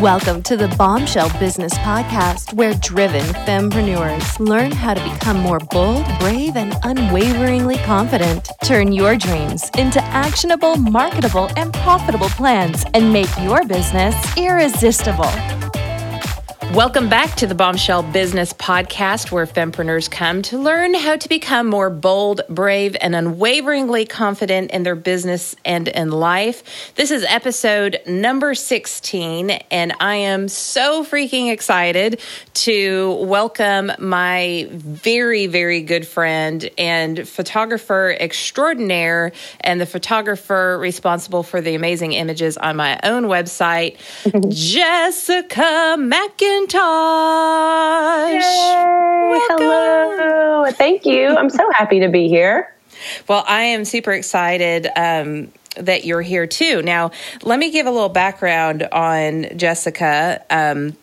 Welcome to the Bombshell Business Podcast, where driven fempreneurs learn how to become more bold, brave, and unwaveringly confident. Turn your dreams into actionable, marketable, and profitable plans and make your business irresistible. Welcome back to the Bombshell Business Podcast, where fempreneurs come to learn how to become more bold, brave, and unwaveringly confident in their business and in life. This is episode number 16, and I am so freaking excited to welcome my very, very good friend and photographer extraordinaire, and the photographer responsible for the amazing images on my own website, Jessica Mackin. McIntosh. Hello. Thank you. I'm so happy to be here. Well, I am super excited um, that you're here too. Now, let me give a little background on Jessica. Um,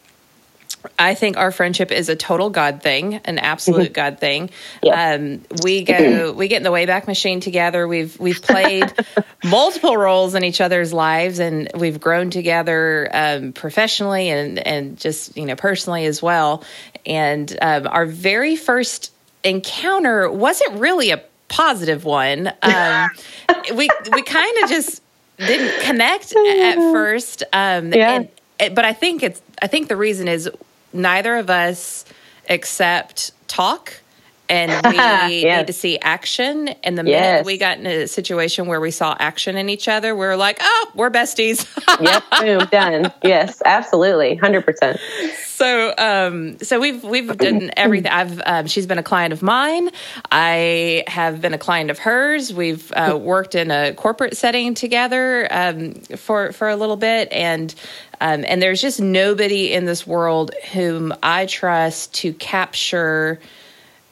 I think our friendship is a total God thing, an absolute mm-hmm. God thing. Yep. Um, we go, we get in the Wayback Machine together. We've we've played multiple roles in each other's lives, and we've grown together um, professionally and and just you know personally as well. And um, our very first encounter wasn't really a positive one. Um, we we kind of just didn't connect at first. Um, yeah. And, but I think it's I think the reason is neither of us accept talk and we yes. need to see action. And the minute yes. we got in a situation where we saw action in each other, we are like, oh, we're besties. yep, boom, done. Yes, absolutely, hundred percent. So, um, so we've we've done everything. I've um, she's been a client of mine. I have been a client of hers. We've uh, worked in a corporate setting together um, for for a little bit, and um, and there's just nobody in this world whom I trust to capture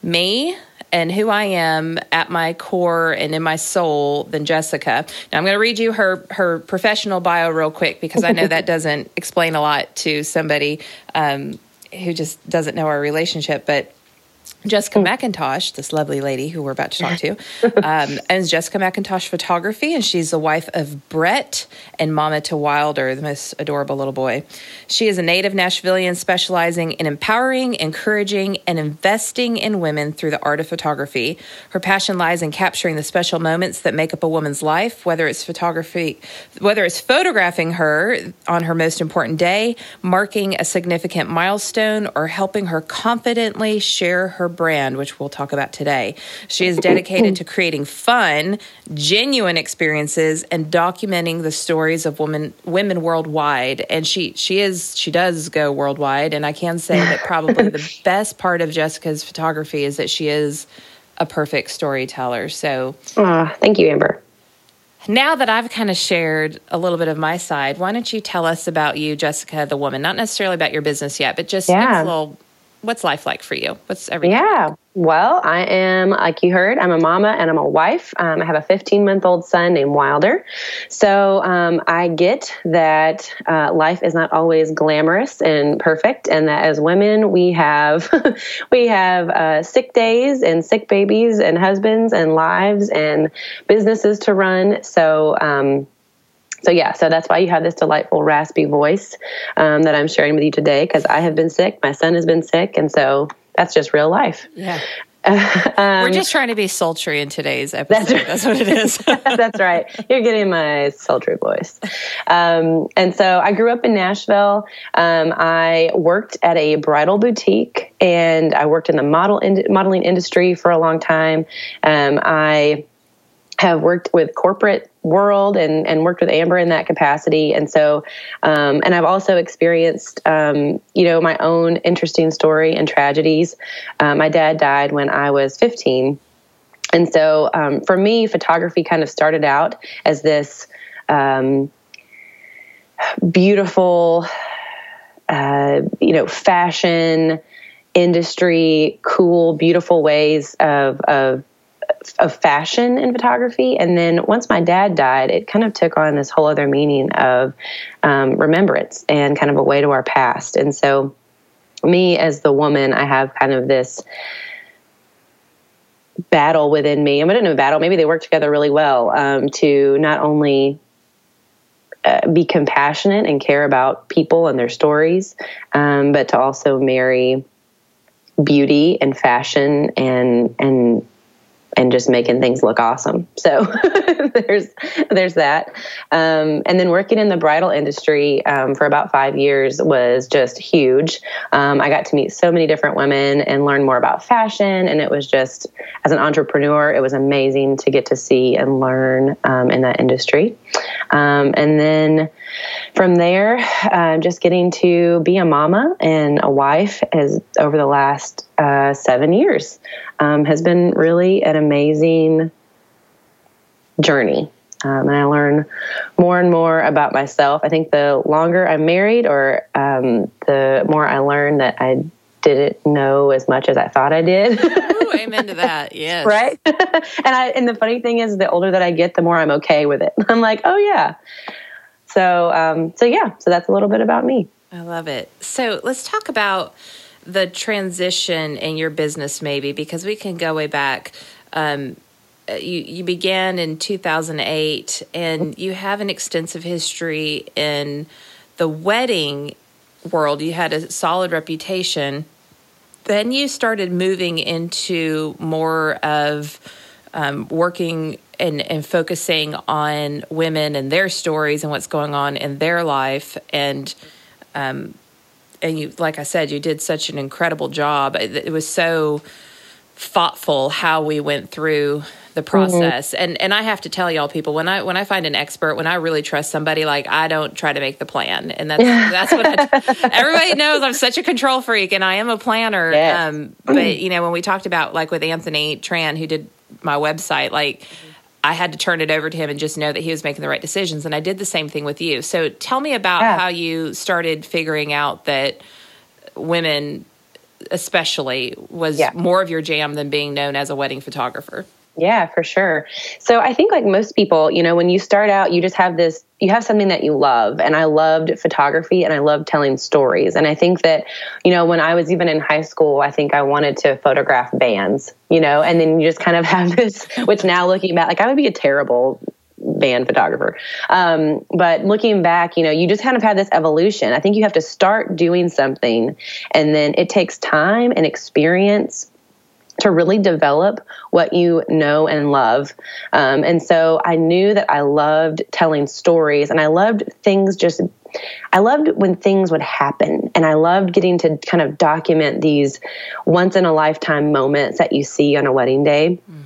me and who I am at my core and in my soul than Jessica. Now I'm going to read you her her professional bio real quick because I know that doesn't explain a lot to somebody um, who just doesn't know our relationship, but Jessica mm. McIntosh, this lovely lady who we're about to talk to, um, owns Jessica McIntosh Photography, and she's the wife of Brett and mama to Wilder, the most adorable little boy. She is a native Nashvilleian specializing in empowering, encouraging, and investing in women through the art of photography. Her passion lies in capturing the special moments that make up a woman's life, whether it's photography, whether it's photographing her on her most important day, marking a significant milestone, or helping her confidently share her brand, which we'll talk about today. She is dedicated to creating fun, genuine experiences and documenting the stories of women women worldwide. And she she is she does go worldwide. And I can say that probably the best part of Jessica's photography is that she is a perfect storyteller. So, uh, thank you, Amber. Now that I've kind of shared a little bit of my side, why don't you tell us about you, Jessica, the woman? Not necessarily about your business yet, but just yeah. a little what's life like for you? What's everything? Yeah. Like? Well, I am, like you heard, I'm a mama and I'm a wife. Um, I have a 15 month old son named Wilder. So um, I get that uh, life is not always glamorous and perfect, and that as women we have we have uh, sick days and sick babies and husbands and lives and businesses to run. So um, so yeah, so that's why you have this delightful raspy voice um, that I'm sharing with you today because I have been sick, my son has been sick, and so that's just real life. Yeah. um, We're just trying to be sultry in today's episode. That's, right. that's what it is. that's right. You're getting my sultry voice. Um, and so I grew up in Nashville. Um, I worked at a bridal boutique and I worked in the model in- modeling industry for a long time. Um, I have worked with corporate world and, and worked with Amber in that capacity. And so, um, and I've also experienced, um, you know, my own interesting story and tragedies. Uh, my dad died when I was 15. And so um, for me, photography kind of started out as this um, beautiful, uh, you know, fashion industry, cool, beautiful ways of, of of fashion in photography. And then once my dad died, it kind of took on this whole other meaning of um, remembrance and kind of a way to our past. And so, me as the woman, I have kind of this battle within me. I'm going to battle. Maybe they work together really well um, to not only uh, be compassionate and care about people and their stories, um, but to also marry beauty and fashion and and and just making things look awesome. So there's there's that. Um, and then working in the bridal industry um, for about five years was just huge. Um, I got to meet so many different women and learn more about fashion. And it was just as an entrepreneur, it was amazing to get to see and learn um, in that industry. Um, and then from there, uh, just getting to be a mama and a wife as over the last uh, seven years um, has been really an amazing journey. Um, and I learn more and more about myself. I think the longer I'm married, or um, the more I learn that I didn't know as much as I thought I did. Ooh, amen to that. Yes. right. and I and the funny thing is, the older that I get, the more I'm okay with it. I'm like, oh yeah. So um, so yeah. So that's a little bit about me. I love it. So let's talk about the transition in your business, maybe because we can go way back. Um, you, you began in 2008 and you have an extensive history in the wedding world. You had a solid reputation. Then you started moving into more of um, working and, and focusing on women and their stories and what's going on in their life. And um, and you, like I said, you did such an incredible job. It, it was so thoughtful how we went through the mm-hmm. process mm-hmm. and and I have to tell y'all people when I when I find an expert when I really trust somebody like I don't try to make the plan and that's that's what I, everybody knows I'm such a control freak and I am a planner yes. um, but you know when we talked about like with Anthony Tran who did my website like I had to turn it over to him and just know that he was making the right decisions. And I did the same thing with you. So tell me about yeah. how you started figuring out that women, especially, was yeah. more of your jam than being known as a wedding photographer. Yeah, for sure. So I think like most people, you know, when you start out, you just have this you have something that you love and I loved photography and I loved telling stories. And I think that, you know, when I was even in high school, I think I wanted to photograph bands, you know, and then you just kind of have this which now looking back like I would be a terrible band photographer. Um, but looking back, you know, you just kind of had this evolution. I think you have to start doing something and then it takes time and experience to really develop what you know and love. Um, and so I knew that I loved telling stories and I loved things just. I loved when things would happen, and I loved getting to kind of document these once in a lifetime moments that you see on a wedding day. Mm-hmm.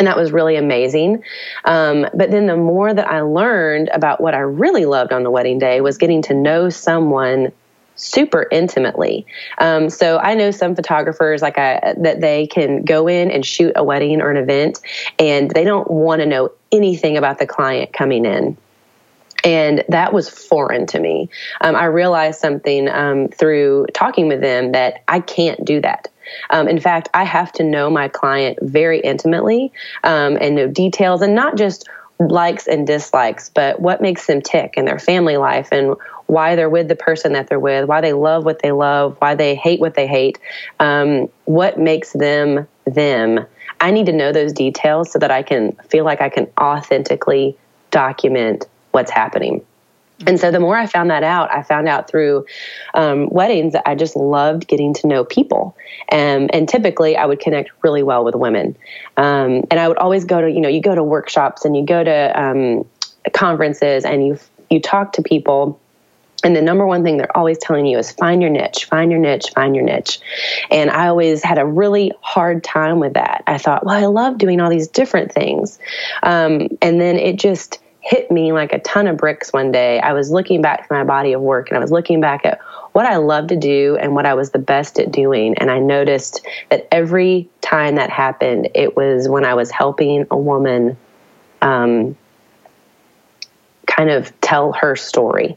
And that was really amazing. Um, but then the more that I learned about what I really loved on the wedding day was getting to know someone super intimately. Um, so I know some photographers like I, that they can go in and shoot a wedding or an event, and they don't want to know anything about the client coming in. And that was foreign to me. Um, I realized something um, through talking with them that I can't do that. Um, in fact, I have to know my client very intimately um, and know details and not just likes and dislikes, but what makes them tick in their family life and why they're with the person that they're with, why they love what they love, why they hate what they hate, um, what makes them them. I need to know those details so that I can feel like I can authentically document what's happening. And so the more I found that out, I found out through um, weddings that I just loved getting to know people. Um, and typically I would connect really well with women. Um, and I would always go to, you know, you go to workshops and you go to um, conferences and you, you talk to people and the number one thing they're always telling you is find your niche, find your niche, find your niche. And I always had a really hard time with that. I thought, well, I love doing all these different things. Um, and then it just hit me like a ton of bricks one day. I was looking back to my body of work and I was looking back at what I love to do and what I was the best at doing. And I noticed that every time that happened, it was when I was helping a woman um, kind of tell her story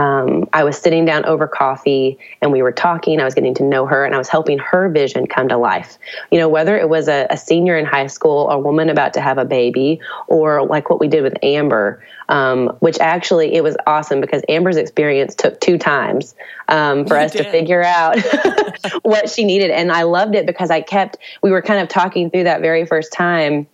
um, I was sitting down over coffee and we were talking. I was getting to know her and I was helping her vision come to life. You know, whether it was a, a senior in high school, a woman about to have a baby, or like what we did with Amber, um, which actually it was awesome because Amber's experience took two times um, for you us did. to figure out what she needed. And I loved it because I kept, we were kind of talking through that very first time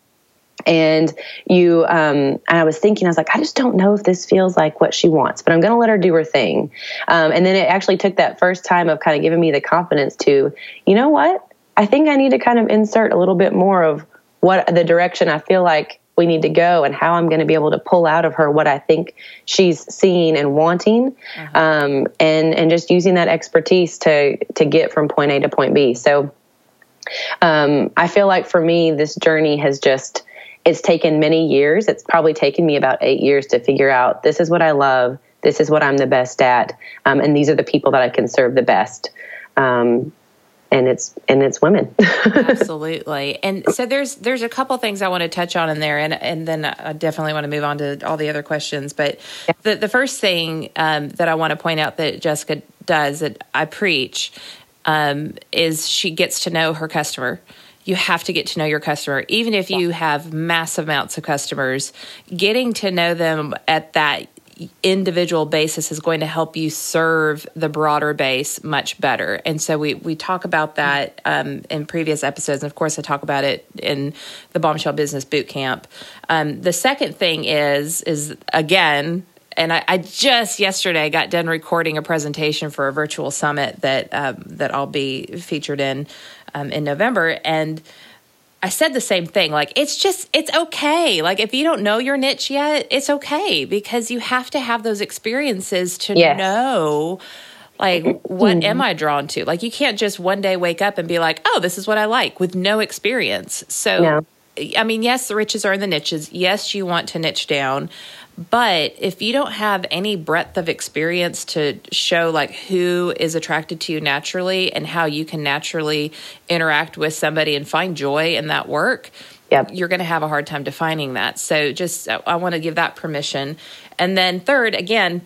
and you um, and i was thinking i was like i just don't know if this feels like what she wants but i'm going to let her do her thing. Um, and then it actually took that first time of kind of giving me the confidence to you know what? I think i need to kind of insert a little bit more of what the direction i feel like we need to go and how i'm going to be able to pull out of her what i think she's seeing and wanting uh-huh. um, and and just using that expertise to to get from point a to point b. So um, i feel like for me this journey has just it's taken many years. It's probably taken me about eight years to figure out this is what I love, this is what I'm the best at, um, and these are the people that I can serve the best. Um, and it's and it's women. Absolutely. And so there's there's a couple things I want to touch on in there, and and then I definitely want to move on to all the other questions. But yeah. the the first thing um, that I want to point out that Jessica does that I preach um, is she gets to know her customer you have to get to know your customer. Even if you have massive amounts of customers, getting to know them at that individual basis is going to help you serve the broader base much better. And so we we talk about that um, in previous episodes, and of course I talk about it in the Bombshell Business Boot Camp. Um, the second thing is is again. And I, I, just yesterday got done recording a presentation for a virtual summit that um, that I'll be featured in um, in November, and I said the same thing. Like, it's just, it's okay. Like, if you don't know your niche yet, it's okay because you have to have those experiences to yes. know, like, what am I drawn to? Like, you can't just one day wake up and be like, oh, this is what I like with no experience. So, no. I mean, yes, the riches are in the niches. Yes, you want to niche down, but if you don't have any breadth of experience to show like who is attracted to you naturally and how you can naturally interact with somebody and find joy in that work, yep. you're going to have a hard time defining that. So just I want to give that permission. And then third, again,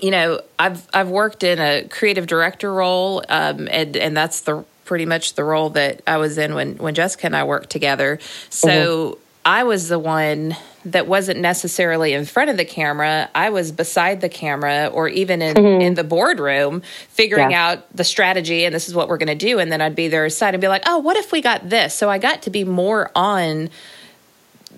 you know, I've I've worked in a creative director role, um, and and that's the pretty much the role that I was in when when Jessica and I worked together. So mm-hmm. I was the one that wasn't necessarily in front of the camera. I was beside the camera or even in, mm-hmm. in the boardroom figuring yeah. out the strategy and this is what we're going to do. And then I'd be there aside and be like, oh, what if we got this? So I got to be more on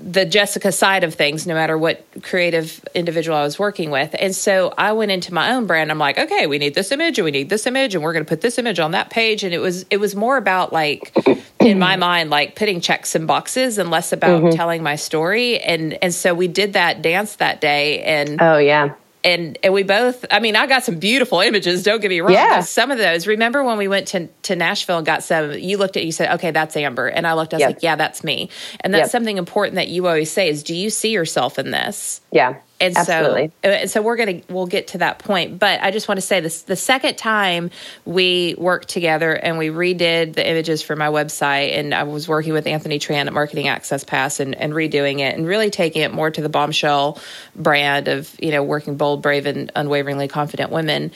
the Jessica side of things, no matter what creative individual I was working with. And so I went into my own brand. I'm like, okay, we need this image and we need this image and we're going to put this image on that page. And it was, it was more about like, in my mind, like putting checks in boxes and less about mm-hmm. telling my story. And, and so we did that dance that day. And oh, yeah and and we both i mean i got some beautiful images don't get me wrong yeah. some of those remember when we went to, to nashville and got some you looked at you said okay that's amber and i looked i was yep. like yeah that's me and that's yep. something important that you always say is do you see yourself in this yeah and Absolutely. so and so we're gonna we'll get to that point but i just want to say this the second time we worked together and we redid the images for my website and i was working with anthony tran at marketing access pass and, and redoing it and really taking it more to the bombshell brand of you know working bold brave and unwaveringly confident women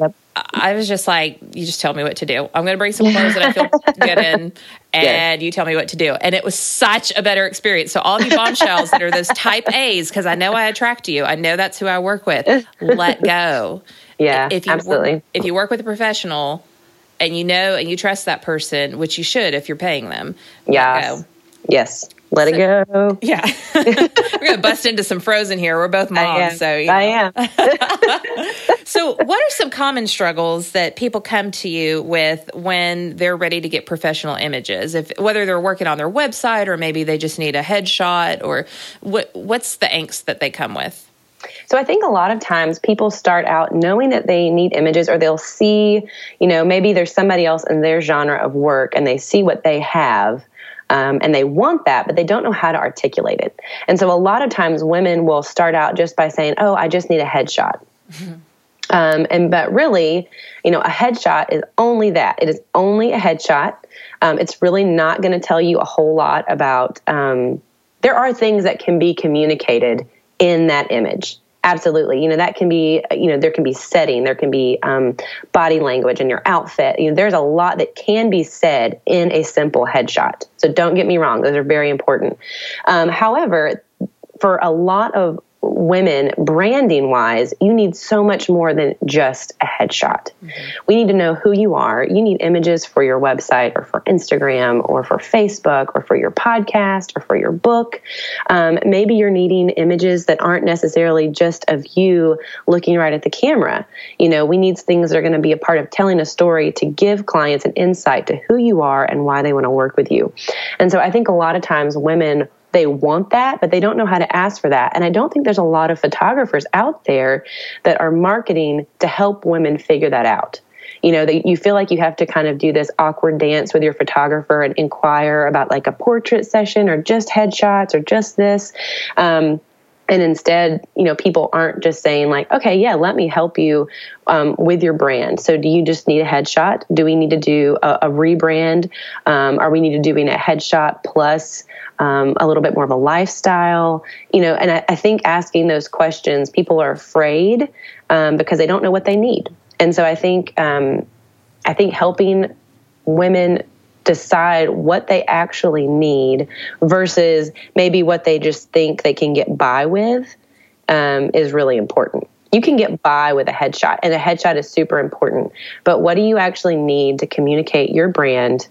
Yep. I was just like, you just tell me what to do. I'm going to bring some clothes that I feel good in, and you tell me what to do. And it was such a better experience. So, all you bombshells that are those type A's, because I know I attract you, I know that's who I work with, let go. Yeah, if you absolutely. Work, if you work with a professional and you know and you trust that person, which you should if you're paying them, yeah. Yes. Let so, it go. Yeah. We're going to bust into some frozen here. We're both moms. I so, I am. so, what are some common struggles that people come to you with when they're ready to get professional images? If Whether they're working on their website or maybe they just need a headshot or what, what's the angst that they come with? So I think a lot of times people start out knowing that they need images or they'll see, you know, maybe there's somebody else in their genre of work and they see what they have um, and they want that, but they don't know how to articulate it. And so a lot of times women will start out just by saying, "Oh, I just need a headshot." Mm-hmm. Um, and but really, you know, a headshot is only that. It is only a headshot. Um, it's really not going to tell you a whole lot about. Um, there are things that can be communicated in that image absolutely. You know that can be you know there can be setting there can be um, body language in your outfit. You know there's a lot that can be said in a simple headshot. So don't get me wrong those are very important. Um, however for a lot of women, branding wise, you need so much more than just a headshot. Mm-hmm. We need to know who you are. You need images for your website or for Instagram or for Facebook or for your podcast or for your book. Um, maybe you're needing images that aren't necessarily just of you looking right at the camera. You know, we need things that are going to be a part of telling a story to give clients an insight to who you are and why they want to work with you. And so I think a lot of times women they want that, but they don't know how to ask for that. And I don't think there's a lot of photographers out there that are marketing to help women figure that out. You know, that you feel like you have to kind of do this awkward dance with your photographer and inquire about like a portrait session or just headshots or just this. Um, and instead you know people aren't just saying like okay yeah let me help you um, with your brand. So do you just need a headshot? Do we need to do a, a rebrand? Um, are we need to doing a headshot plus um, a little bit more of a lifestyle? You know and I, I think asking those questions people are afraid um, because they don't know what they need. And so i think um, i think helping women decide what they actually need versus maybe what they just think they can get by with um, is really important. You can get by with a headshot, and a headshot is super important. But what do you actually need to communicate your brand?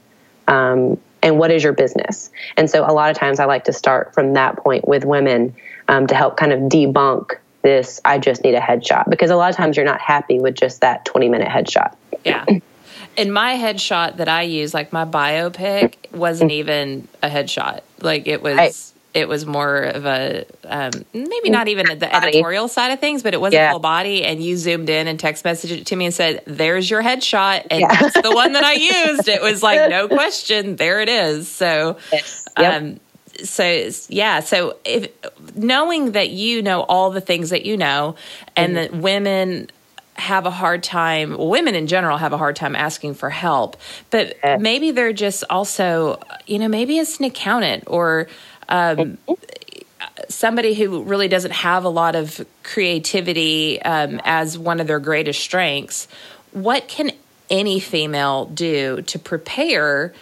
Um, and what is your business? And so, a lot of times, I like to start from that point with women um, to help kind of debunk this I just need a headshot because a lot of times you're not happy with just that 20 minute headshot. Yeah. in my headshot that I use, like my biopic, wasn't even a headshot. Like it was. Right. It was more of a um, maybe not even the editorial side of things, but it was yeah. a full body. And you zoomed in and text messaged it to me and said, "There's your headshot," and yeah. that's the one that I used. It was like no question, there it is. So, yes. yep. um, so yeah so if knowing that you know all the things that you know and mm that women have a hard time women in general have a hard time asking for help but maybe they're just also you know maybe it's an accountant or um, somebody who really doesn't have a lot of creativity um, as one of their greatest strengths. What can any female do to prepare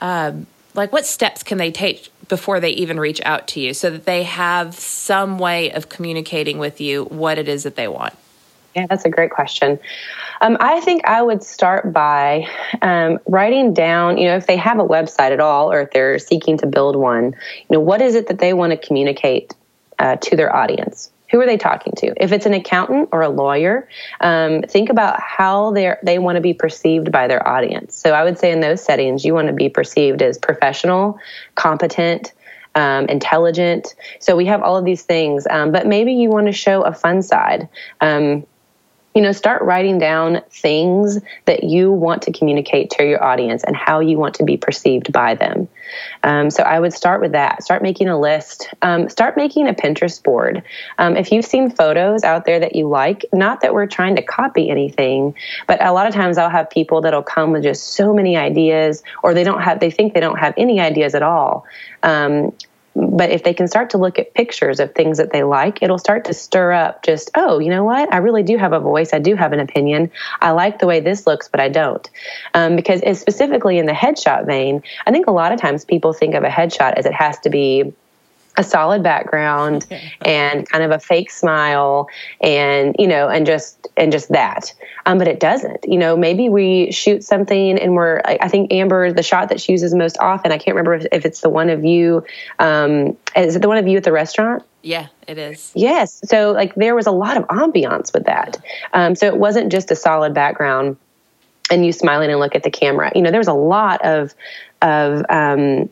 um, like what steps can they take before they even reach out to you so that they have some way of communicating with you what it is that they want yeah, that's a great question. Um, I think I would start by um, writing down, you know, if they have a website at all or if they're seeking to build one, you know, what is it that they want to communicate uh, to their audience? Who are they talking to? If it's an accountant or a lawyer, um, think about how they they want to be perceived by their audience. So I would say in those settings, you want to be perceived as professional, competent, um, intelligent. So we have all of these things, um, but maybe you want to show a fun side. Um, you know, start writing down things that you want to communicate to your audience and how you want to be perceived by them. Um, so I would start with that. Start making a list. Um, start making a Pinterest board. Um, if you've seen photos out there that you like, not that we're trying to copy anything, but a lot of times I'll have people that'll come with just so many ideas, or they don't have, they think they don't have any ideas at all. Um, but if they can start to look at pictures of things that they like, it'll start to stir up just, oh, you know what? I really do have a voice. I do have an opinion. I like the way this looks, but I don't. Um, because specifically in the headshot vein, I think a lot of times people think of a headshot as it has to be a solid background and kind of a fake smile and you know and just and just that. Um, but it doesn't. You know maybe we shoot something and we're i think amber the shot that she uses most often i can't remember if, if it's the one of you um, is it the one of you at the restaurant? Yeah it is. Yes. So like there was a lot of ambiance with that. Um, so it wasn't just a solid background and you smiling and look at the camera. You know there was a lot of of um,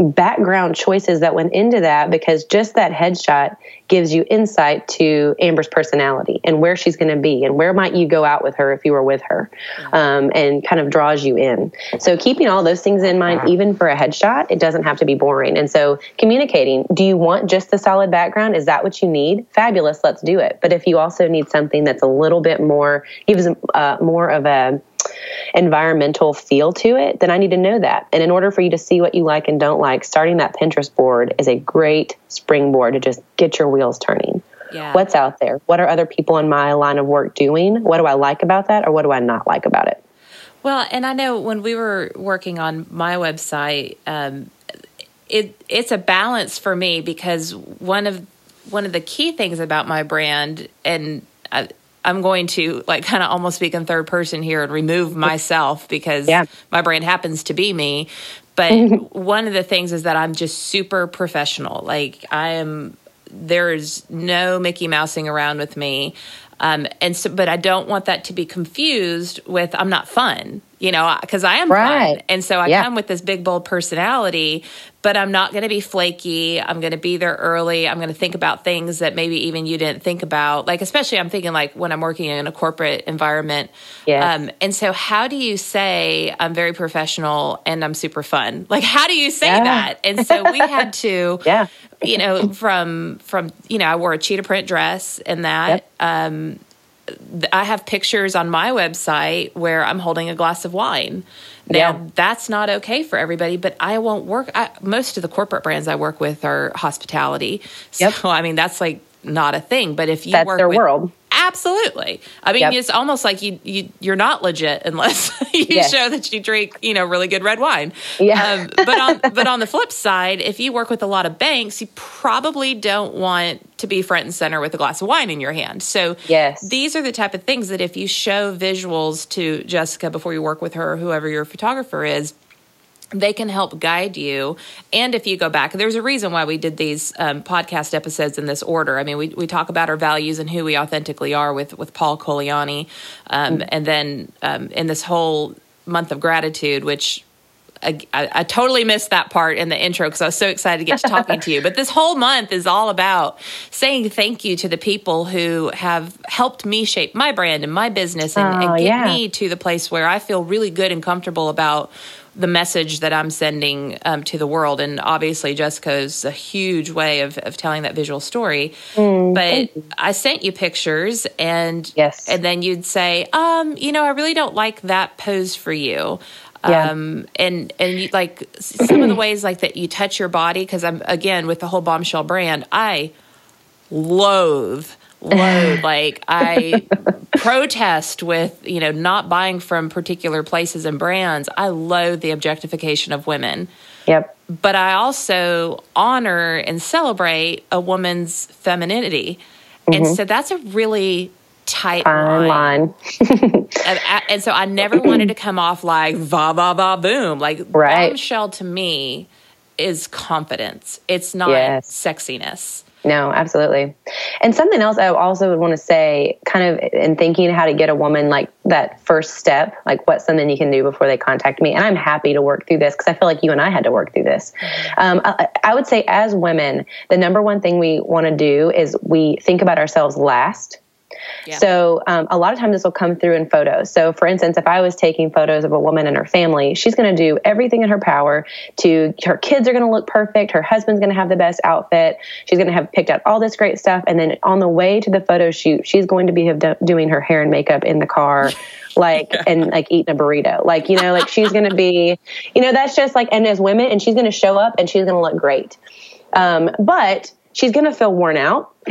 background choices that went into that because just that headshot gives you insight to Amber's personality and where she's going to be and where might you go out with her if you were with her um, and kind of draws you in. So keeping all those things in mind, even for a headshot, it doesn't have to be boring. And so communicating, do you want just the solid background? Is that what you need? Fabulous, let's do it. But if you also need something that's a little bit more, gives uh, more of a environmental feel to it, then I need to know that. And in order for you to see what you like and don't like, starting that Pinterest board is a great springboard to just get your wheels turning. Yeah. What's out there? What are other people in my line of work doing? What do I like about that or what do I not like about it? Well, and I know when we were working on my website, um, it it's a balance for me because one of one of the key things about my brand, and I, I'm going to like kind of almost speak in third person here and remove myself because Yeah. my brand happens to be me. But one of the things is that I'm just super professional. Like I am, there's no Mickey Mousing around with me. Um, and so, but I don't want that to be confused with I'm not fun, you know, because I am fun. And so I Yeah. come with this big, bold personality, but I'm not going to be flaky. I'm going to be there early. I'm going to think about things that maybe even you didn't think about. Like, especially I'm thinking like when I'm working in a corporate environment. Yes. Um, and so, how do you say I'm very professional and I'm super fun? Like, how do you say Yeah. that? And so we had to, Yeah. you know, from from you know, I wore a cheetah print dress and that. Yep. Um, I have pictures on my website where I'm holding a glass of wine. Now, Yeah. that's not okay for everybody, but I won't work. I, most of the corporate brands I work with are hospitality. So, Yep. I mean, that's like not a thing. But if you That's work their with, world. Absolutely. I mean, Yep. it's almost like you, you you're not legit unless you Yes. show that you drink, you know, really good red wine. Yeah. Um, but on but on the flip side, if you work with a lot of banks, you probably don't want to be front and center with a glass of wine in your hand. So Yes. these are the type of things that if you show visuals to Jessica before you work with her or whoever your photographer is, they can help guide you. And if you go back, there's a reason why we did these um, podcast episodes in this order. I mean, we, we talk about our values and who we authentically are with, with Paul Coliani. Um, And then um, in this whole month of gratitude, which I, I, I totally missed that part in the intro because I was so excited to get to talking to you. But this whole month is all about saying thank you to the people who have helped me shape my brand and my business and, Oh, and get yeah. me to the place where I feel really good and comfortable about the message that I'm sending um, to the world. And obviously, Jessica's a huge way of, of telling that visual story. but I sent you pictures, and Mm, Yes. and then you'd say, um, you know, I really don't like that pose for you. Yeah. Um, and and you, like some of the ways like that you touch your body because I'm again with the whole bombshell brand, I loathe loathe like I protest with you know not buying from particular places and brands. I loathe the objectification of women Yep. but I also honor and celebrate a woman's femininity. And mm-hmm. so that's a really tight Fine line. line. And, and so I never wanted to come off like va va va boom. Like Right. bombshell to me is confidence. It's not Yes. sexiness. No, absolutely. And something else I also would want to say, kind of in thinking how to get a woman like that first step, like what's something you can do before they contact me. And I'm happy to work through this because I feel like you and I had to work through this. Um, I, I would say, as women, the number one thing we want to do is we think about ourselves last. Yeah. So um, a lot of times this will come through in photos. So for instance, if I was taking photos of a woman and her family, she's going to do everything in her power to her kids are going to look perfect. Her husband's going to have the best outfit. She's going to have picked out all this great stuff. And then on the way to the photo shoot, she's going to be doing her hair and makeup in the car. Like and like eating a burrito, like you know, like she's gonna be, you know, that's just like, and as women, and she's gonna show up and she's gonna look great, um, but she's gonna feel worn out.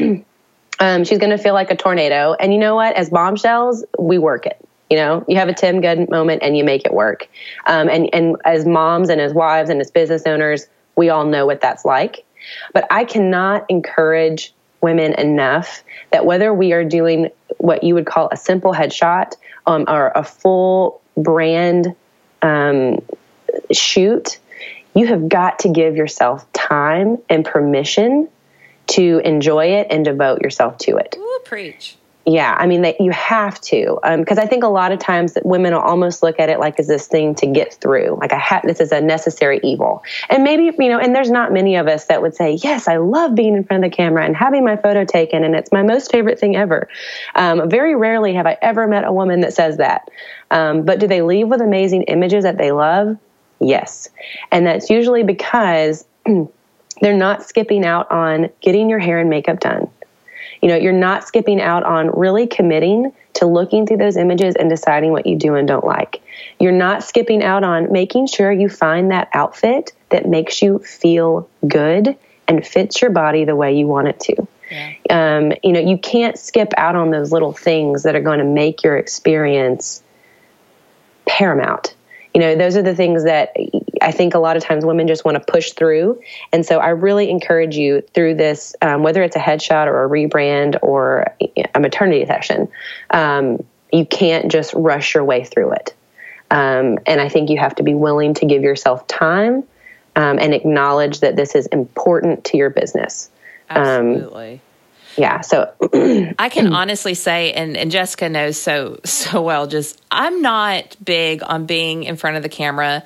Um, she's going to feel like a tornado. And you know what? As bombshells, we work it. You know, you have a Tim Gunn moment and you make it work. Um, and, and as moms and as wives and as business owners, we all know what that's like. But I cannot encourage women enough that whether we are doing what you would call a simple headshot um, or a full brand um, shoot, you have got to give yourself time and permission to enjoy it and devote yourself to it. Ooh, preach. Yeah, I mean that you have to, because I think a lot of times that women will almost look at it like as this thing to get through, like I have this is a necessary evil, and maybe you know, and there's not many of us that would say, yes, I love being in front of the camera and having my photo taken, and it's my most favorite thing ever. Um, very rarely have I ever met a woman that says that, um, but do they leave with amazing images that they love? Yes, and that's usually because they're not skipping out on getting your hair and makeup done. You know you're not skipping out on really committing to looking through those images and deciding what you do and don't like. You're not skipping out on making sure you find that outfit that makes you feel good and fits your body the way you want it to. Yeah. um, you know you can't skip out on those little things that are going to make your experience paramount. You know those are the things that I think a lot of times women just want to push through. And so I really encourage you through this, um, whether it's a headshot or a rebrand or a maternity session, um, you can't just rush your way through it. Um, and I think you have to be willing to give yourself time um, and acknowledge that this is important to your business. Um, Absolutely yeah so i can honestly say and, and jessica knows so so well just i'm not big on being in front of the camera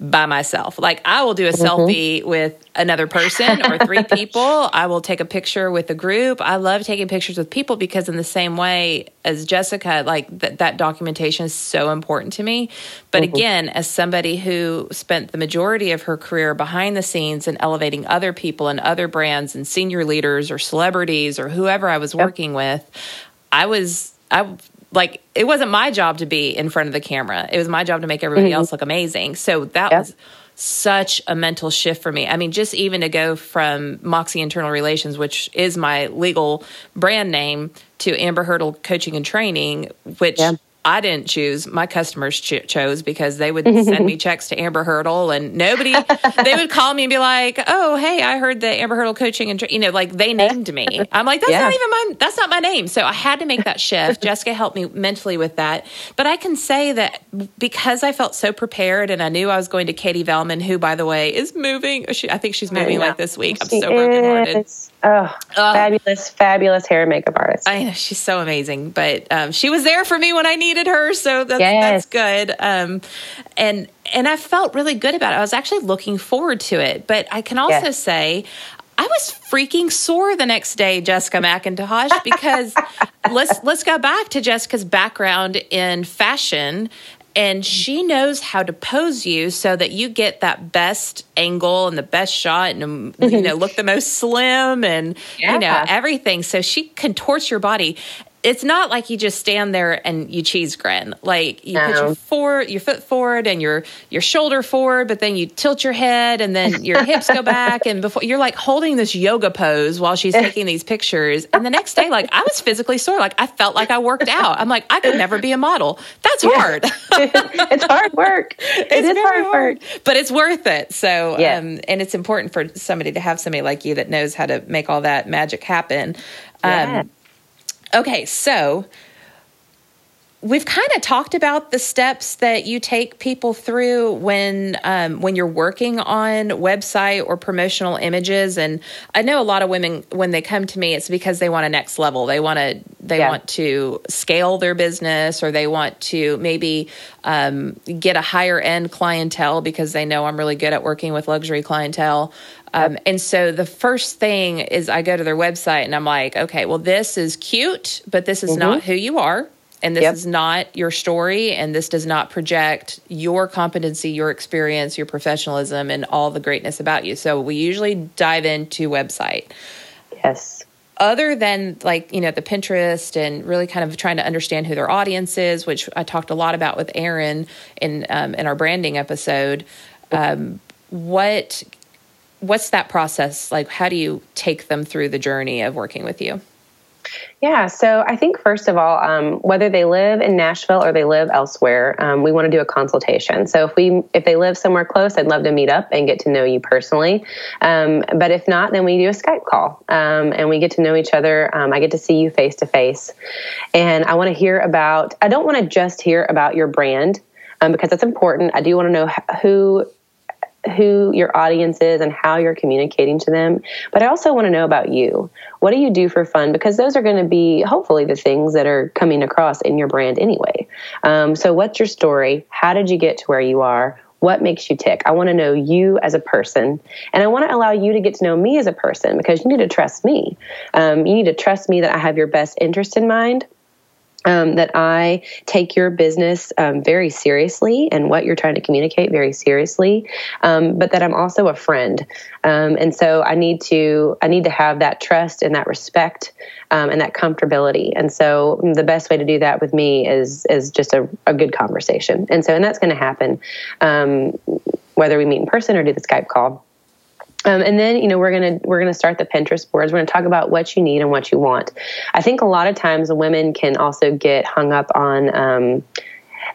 by myself. Like I will do a mm-hmm. selfie with another person or three people. I will take a picture with a group. I love taking pictures with people because in the same way as Jessica, like th- that documentation is so important to me. But mm-hmm. again, as somebody who spent the majority of her career behind the scenes and elevating other people and other brands and senior leaders or celebrities or whoever I was yep. working with, I was I like it wasn't my job to be in front of the camera. It was my job to make everybody mm-hmm. else look amazing. So that was such a mental shift for me. I mean, just even to go from Moxie Internal Relations, which is my legal brand name, to Amber Hurdle Coaching and Training, which I didn't choose. My customers ch- chose because they would send me checks to Amber Hurdle, and nobody. they would call me and be like, "Oh, hey, I heard the Amber Hurdle coaching and you know, like they named me." I'm like, "That's yeah. not even my. That's not my name." So I had to make that shift. Jessica helped me mentally with that, but I can say that because I felt so prepared and I knew I was going to Katie Velman, who, by the way, is moving. She, I think she's moving like this week. I'm she so brokenhearted. Oh, oh, fabulous, fabulous hair and makeup artist. I know she's so amazing, but um, she was there for me when I needed her, so that's yes. that's good. Um, and and I felt really good about it. I was actually looking forward to it, but I can also yes. say I was freaking sore the next day, Jessica McIntosh, because let's let's go back to Jessica's background in fashion and she knows how to pose you so that you get that best angle and the best shot and um, you know look the most slim and yeah. you know everything so she contorts your body it's not like you just stand there and you cheese grin. Like you no. put your forward, your foot forward and your your shoulder forward, but then you tilt your head and then your hips go back and before you're like holding this yoga pose while she's taking these pictures. And the next day, like I was physically sore. Like I felt like I worked out. I'm like, I could never be a model. That's yeah. hard. it's hard work. It it's is hard, hard work. But it's worth it. So yeah. um, and it's important for somebody to have somebody like you that knows how to make all that magic happen. Yeah. Okay, so we've kind of talked about the steps that you take people through when um, when you're working on website or promotional images and i know a lot of women when they come to me it's because they want a next level they want to they yeah. want to scale their business or they want to maybe um, get a higher end clientele because they know i'm really good at working with luxury clientele um, and so the first thing is I go to their website and I'm like, okay, well, this is cute, but this is mm-hmm. not who you are. And this yep. is not your story, and this does not project your competency, your experience, your professionalism, and all the greatness about you. So we usually dive into website. Yes. Other than like, you know, the Pinterest and really kind of trying to understand who their audience is, which I talked a lot about with Aaron in um, in our branding episode. Um, what what's that process like? How do you take them through the journey of working with you? Yeah, so I think first of all, um, whether they live in Nashville or they live elsewhere, um, we want to do a consultation. So if we if they live somewhere close, I'd love to meet up and get to know you personally. Um, but if not, then we do a Skype call um, and we get to know each other. Um, I get to see you face to face, and I want to hear about. I don't want to just hear about your brand. Um, because that's important. I do want to know who who your audience is and how you're communicating to them. But I also want to know about you. What do you do for fun? Because those are going to be hopefully the things that are coming across in your brand anyway. Um, so, what's your story? How did you get to where you are? What makes you tick? I want to know you as a person, and I want to allow you to get to know me as a person because you need to trust me. Um, you need to trust me that I have your best interest in mind um, that I take your business um, very seriously and what you're trying to communicate very seriously, um, but that I'm also a friend, um, and so I need to I need to have that trust and that respect um, and that comfortability. And so the best way to do that with me is is just a, a good conversation, and so and that's going to happen um, whether we meet in person or do the Skype call. Um, and then you know we're gonna we're gonna start the Pinterest boards. We're gonna talk about what you need and what you want. I think a lot of times women can also get hung up on. Um,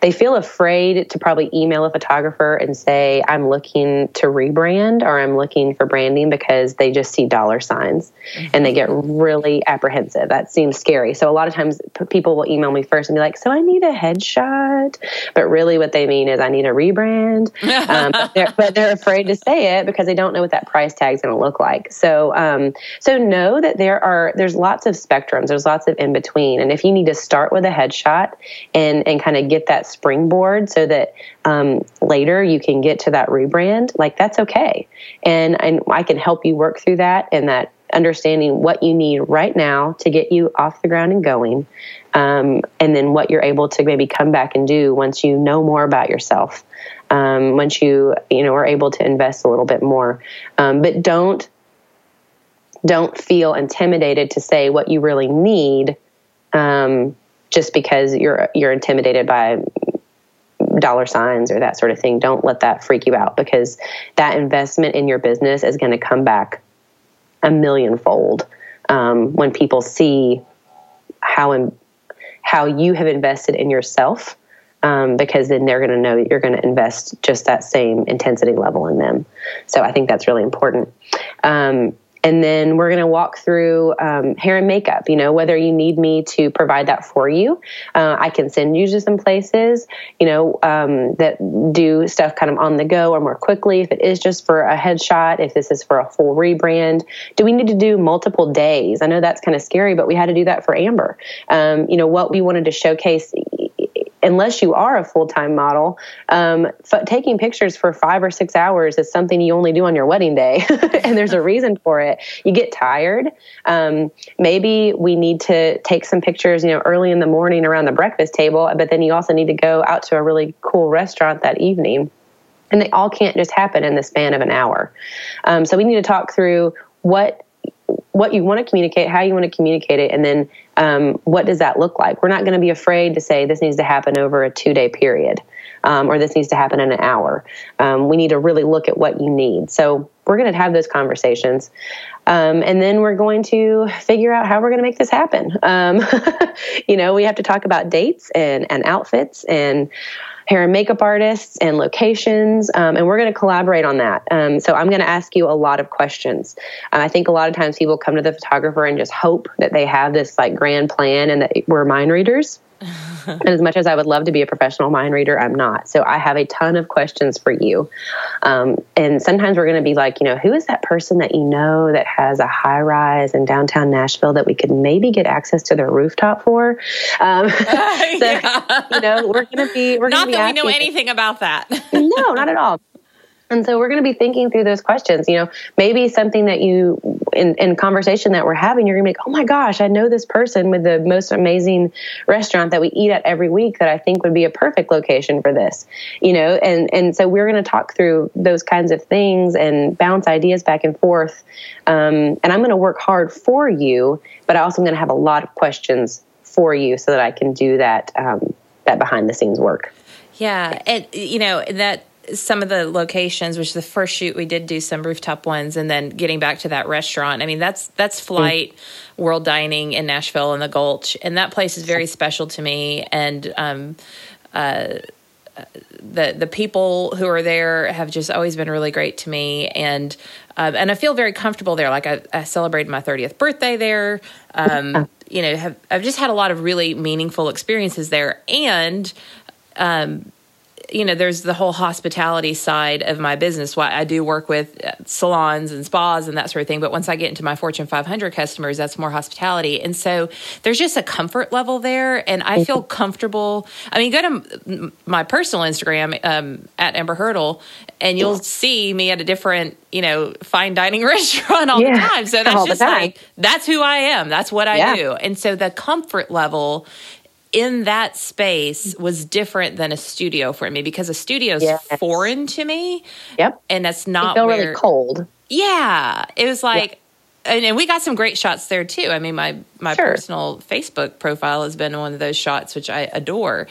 they feel afraid to probably email a photographer and say, I'm looking to rebrand or I'm looking for branding because they just see dollar signs mm-hmm. and they get really apprehensive. That seems scary. So a lot of times people will email me first and be like, So I need a headshot. But really, what they mean is, I need a rebrand. um, but, they're, but, they're, afraid to say it because they don't know what that price tag is going to look like. So, um, so know that there are, there's lots of spectrums, there's lots of in between. And if you need to start with a headshot and, and kind of get that springboard so that um, later you can get to that rebrand, like that's okay. And, and I can help you work through that and that understanding what you need right now to get you off the ground and going. Um, and then what you're able to maybe come back and do once you know more about yourself. Um, once you you know are able to invest a little bit more, um, but don't don't feel intimidated to say what you really need um, just because you're you're intimidated by dollar signs or that sort of thing. Don't let that freak you out because that investment in your business is going to come back a millionfold um, when people see how in, how you have invested in yourself. Um, because then they're going to know that you're going to invest just that same intensity level in them. So I think that's really important. Um, and then we're going to walk through um, hair and makeup. You know, whether you need me to provide that for you, uh, I can send you to some places, you know, um, that do stuff kind of on the go or more quickly. If it is just for a headshot, if this is for a full rebrand, do we need to do multiple days? I know that's kind of scary, but we had to do that for Amber. Um, you know, what we wanted to showcase unless you are a full time model, um, f- taking pictures for five or six hours is something you only do on your wedding day, and there's a reason for it. You get tired. Um, maybe we need to take some pictures, you know, early in the morning around the breakfast table, but then you also need to go out to a really cool restaurant that evening. And they all can't just happen in the span of an hour. Um, so we need to talk through what what you want to communicate, how you want to communicate it, and then um, what does that look like? We're not going to be afraid to say this needs to happen over a two day period um, or this needs to happen in an hour. Um, we need to really look at what you need. So we're going to have those conversations. Um, and then we're going to figure out how we're going to make this happen. Um, you know, we have to talk about dates and, and outfits and hair and makeup artists and locations, um, and we're going to collaborate on that. Um, so I'm going to ask you a lot of questions. Uh, I think a lot of times people come to the photographer and just hope that they have this like grand plan and that we're mind readers. And as much as I would love to be a professional mind reader, I'm not. So I have a ton of questions for you. Um, and sometimes we're going to be like, you know, who is that person that you know that has a high rise in downtown Nashville that we could maybe get access to their rooftop for? Um, so, yeah. you know, we're going to be, we're not be that we know anything about that. no, not at all. And so we're going to be thinking through those questions. You know, maybe something that you, in, in conversation that we're having, you're going to be like, oh my gosh, I know this person with the most amazing restaurant that we eat at every week that I think would be a perfect location for this. You know, and, and so we're going to talk through those kinds of things and bounce ideas back and forth. Um, and I'm going to work hard for you, but I also am going to have a lot of questions for you so that I can do that, um, that behind the scenes work. Yeah. And, you know, that, some of the locations, which the first shoot we did do some rooftop ones, and then getting back to that restaurant. I mean, that's that's Flight mm. World Dining in Nashville in the Gulch, and that place is very special to me. And um, uh, the the people who are there have just always been really great to me, and uh, and I feel very comfortable there. Like I, I celebrated my thirtieth birthday there. Um, you know, have I've just had a lot of really meaningful experiences there, and um, you know, there's the whole hospitality side of my business. Why I do work with uh, salons and spas and that sort of thing. But once I get into my Fortune 500 customers, that's more hospitality. And so there's just a comfort level there. And I feel comfortable. I mean, go to my personal Instagram um, at Amber Hurdle and you'll see me at a different, you know, fine dining restaurant all yeah, the time. So that's just like, that's who I am. That's what I yeah. do. And so the comfort level in that space was different than a studio for me because a studio is yes. foreign to me. Yep. And that's not you feel where, really cold. Yeah. It was like yep. and, and, we got some great shots there too. I mean my my sure. personal Facebook profile has been one of those shots which I adore.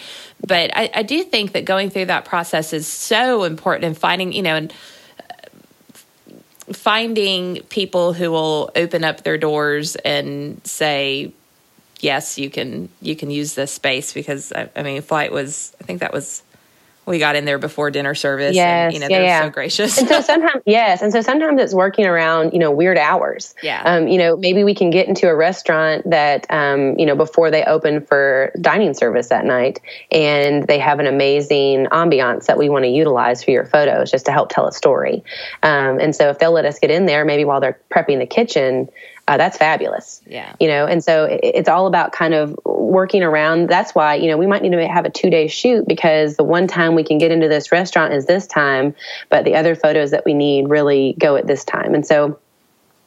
But I, I do think that going through that process is so important and finding, you know, and uh, finding people who will open up their doors and say yes, you can you can use this space because I, I mean, flight was I think that was we got in there before dinner service. Yes, and, you know, yeah, they're yeah. so gracious. and so sometimes, yes, and so sometimes it's working around, you know, weird hours. Yeah. Um, you know, maybe we can get into a restaurant that, um, you know, before they open for dining service that night, and they have an amazing ambiance that we want to utilize for your photos just to help tell a story. Um, and so if they'll let us get in there, maybe while they're prepping the kitchen. Uh, that's fabulous. Yeah. You know, and so it, it's all about kind of working around. That's why, you know, we might need to have a two day shoot because the one time we can get into this restaurant is this time, but the other photos that we need really go at this time. And so,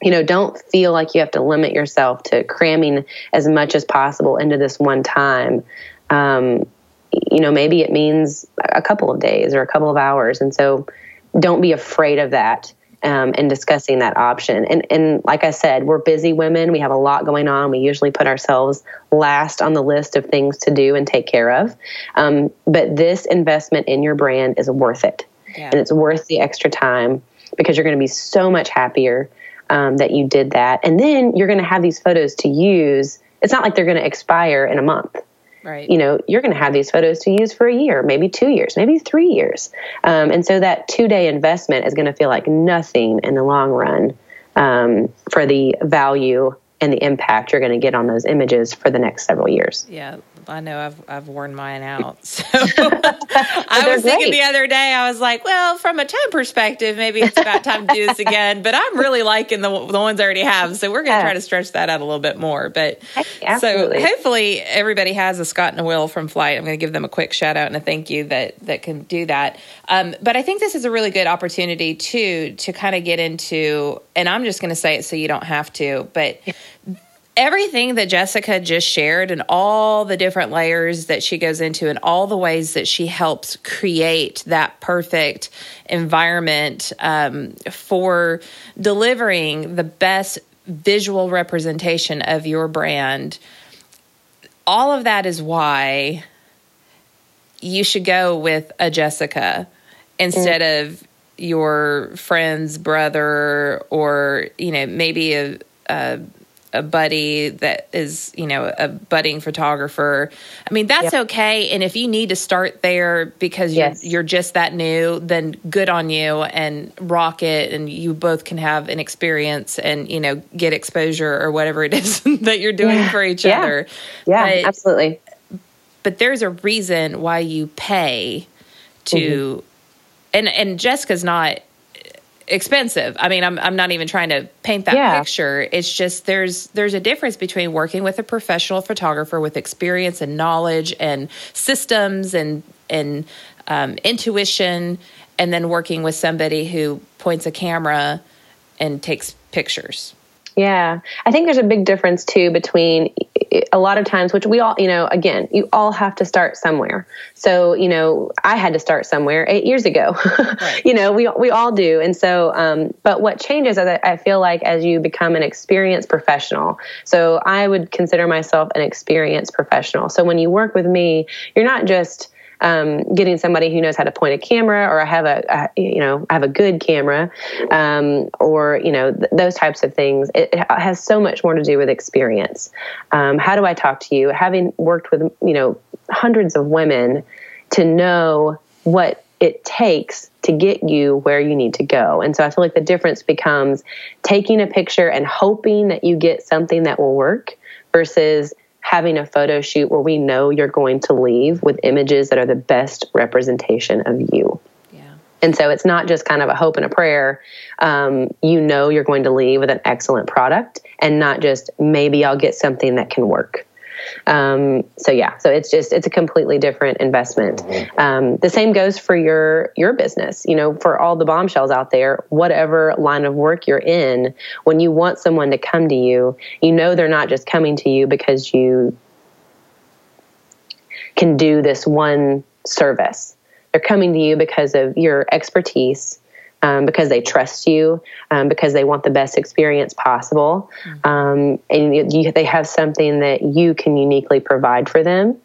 you know, don't feel like you have to limit yourself to cramming as much as possible into this one time. Um, you know, maybe it means a couple of days or a couple of hours. And so don't be afraid of that um, and discussing that option. And, and like I said, we're busy women. We have a lot going on. We usually put ourselves last on the list of things to do and take care of. Um, but this investment in your brand is worth it. Yeah. And it's worth the extra time because you're going to be so much happier um, that you did that. And then you're going to have these photos to use. It's not like they're going to expire in a month right. you know you're going to have these photos to use for a year maybe two years maybe three years. Um, and so that two day investment is going to feel like nothing in the long run um, for the value and the impact you're going to get on those images for the next several years. Yeah, I know. I've I've worn mine out. So I was thinking great. the other day. I was like, well, from a time perspective, maybe it's about time to do this again. But I'm really liking the the ones I already have. So we're going to try to stretch that out a little bit more. But Heck, so hopefully everybody has a Scott and a Will from Flight. I'm going to give them a quick shout out and a thank you that that can do that. Um, but I think this is a really good opportunity too to kind of get into. And I'm just going to say it so you don't have to, but everything that Jessica just shared and all the different layers that she goes into and all the ways that she helps create that perfect environment um, for delivering the best visual representation of your brand. All of that is why you should go with a Jessica instead of your friend's brother or you know maybe a, a a buddy that is you know a budding photographer. I mean that's okay. And if you need to start there because Yes. you're, you're just that new then good on you and rock it. And you both can have an experience and you know get exposure or whatever it is that you're doing Yeah. for each Yeah. other. Yeah But- absolutely. but there's a reason why you pay to mm-hmm. and and Jessica's not expensive. I mean, I'm I'm not even trying to paint that Yeah. picture. It's just there's there's a difference between working with a professional photographer with experience and knowledge and systems and and um, intuition, and then working with somebody who points a camera and takes pictures. Yeah, I think there's a big difference too between a lot of times, which we all, you know, again, you all have to start somewhere. So, you know, I had to start somewhere eight years ago. you know, we we all do, and so, um, but what changes is I feel like as you become an experienced professional. So, I would consider myself an experienced professional. So, when you work with me, you're not just um, getting somebody who knows how to point a camera or I have a, a you know I have a good camera um, or you know th- those types of things. It, it has so much more to do with experience. Um, how do I talk to you? Having worked with you know hundreds of women to know what it takes to get you where you need to go. And so I feel like the difference becomes taking a picture and hoping that you get something that will work versus having a photo shoot where we know you're going to leave with images that are the best representation of you. Yeah. And so it's not just kind of a hope and a prayer. Um, you know you're going to leave with an excellent product and not just maybe I'll get something that can work. Um, so yeah, so it's just it's a completely different investment. Um, the same goes for your your business. You know, for all the bombshells out there, whatever line of work you're in, when you want someone to come to you, you know they're not just coming to you because you can do this one service. They're coming to you because of your expertise, um, because they trust you, um, because they want the best experience possible, um, and you, you, they have something that you can uniquely provide for them.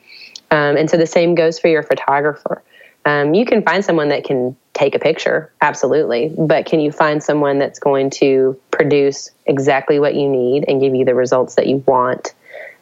Um, and so the same goes for your photographer. Um, you can find someone that can take a picture, absolutely, but can you find someone that's going to produce exactly what you need and give you the results that you want?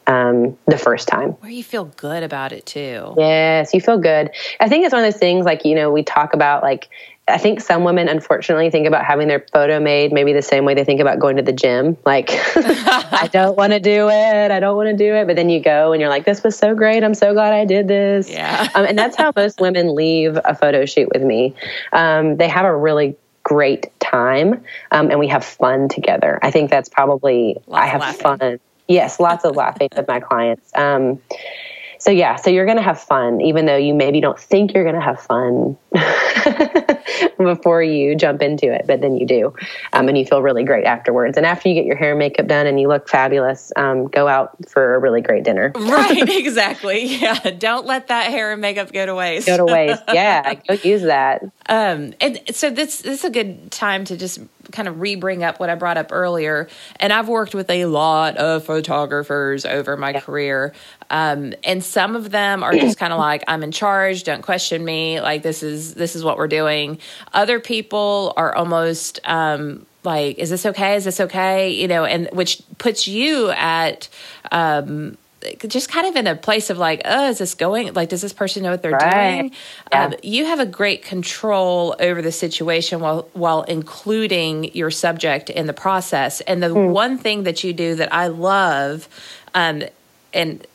um, the first time. Where you feel good about it too. Yes, you feel good. I think it's one of those things like, you know, we talk about like, I think some women unfortunately think about having their photo made maybe the same way they think about going to the gym. Like, I don't want to do it. I don't want to do it. But then you go and you're like, this was so great. I'm so glad I did this. Yeah. Um, and that's how most women leave a photo shoot with me. Um, they have a really great time um, and we have fun together. I think that's probably, Lots I have fun. Yes, lots of laughing with my clients. Um, so yeah, so you're going to have fun, even though you maybe don't think you're going to have fun before you jump into it, but then you do, um, and you feel really great afterwards. And after you get your hair and makeup done and you look fabulous, um, go out for a really great dinner. Right, exactly. Yeah. Don't let that hair and makeup go to waste. Go to waste. Yeah, go use that. Um, and so this this is a good time to just kind of re-bring up what I brought up earlier. And I've worked with a lot of photographers over my career, um, and some of them are just kind of like, "I'm in charge. Don't question me. Like this is this is what we're doing." Other people are almost um, like, "Is this okay? Is this okay?" You know, and which puts you at. Um, just kind of in a place of like, oh, is this going? Like, does this person know what they're Right. doing? Yeah. Um, you have a great control over the situation while while including your subject in the process. And the one thing that you do that I love, um, and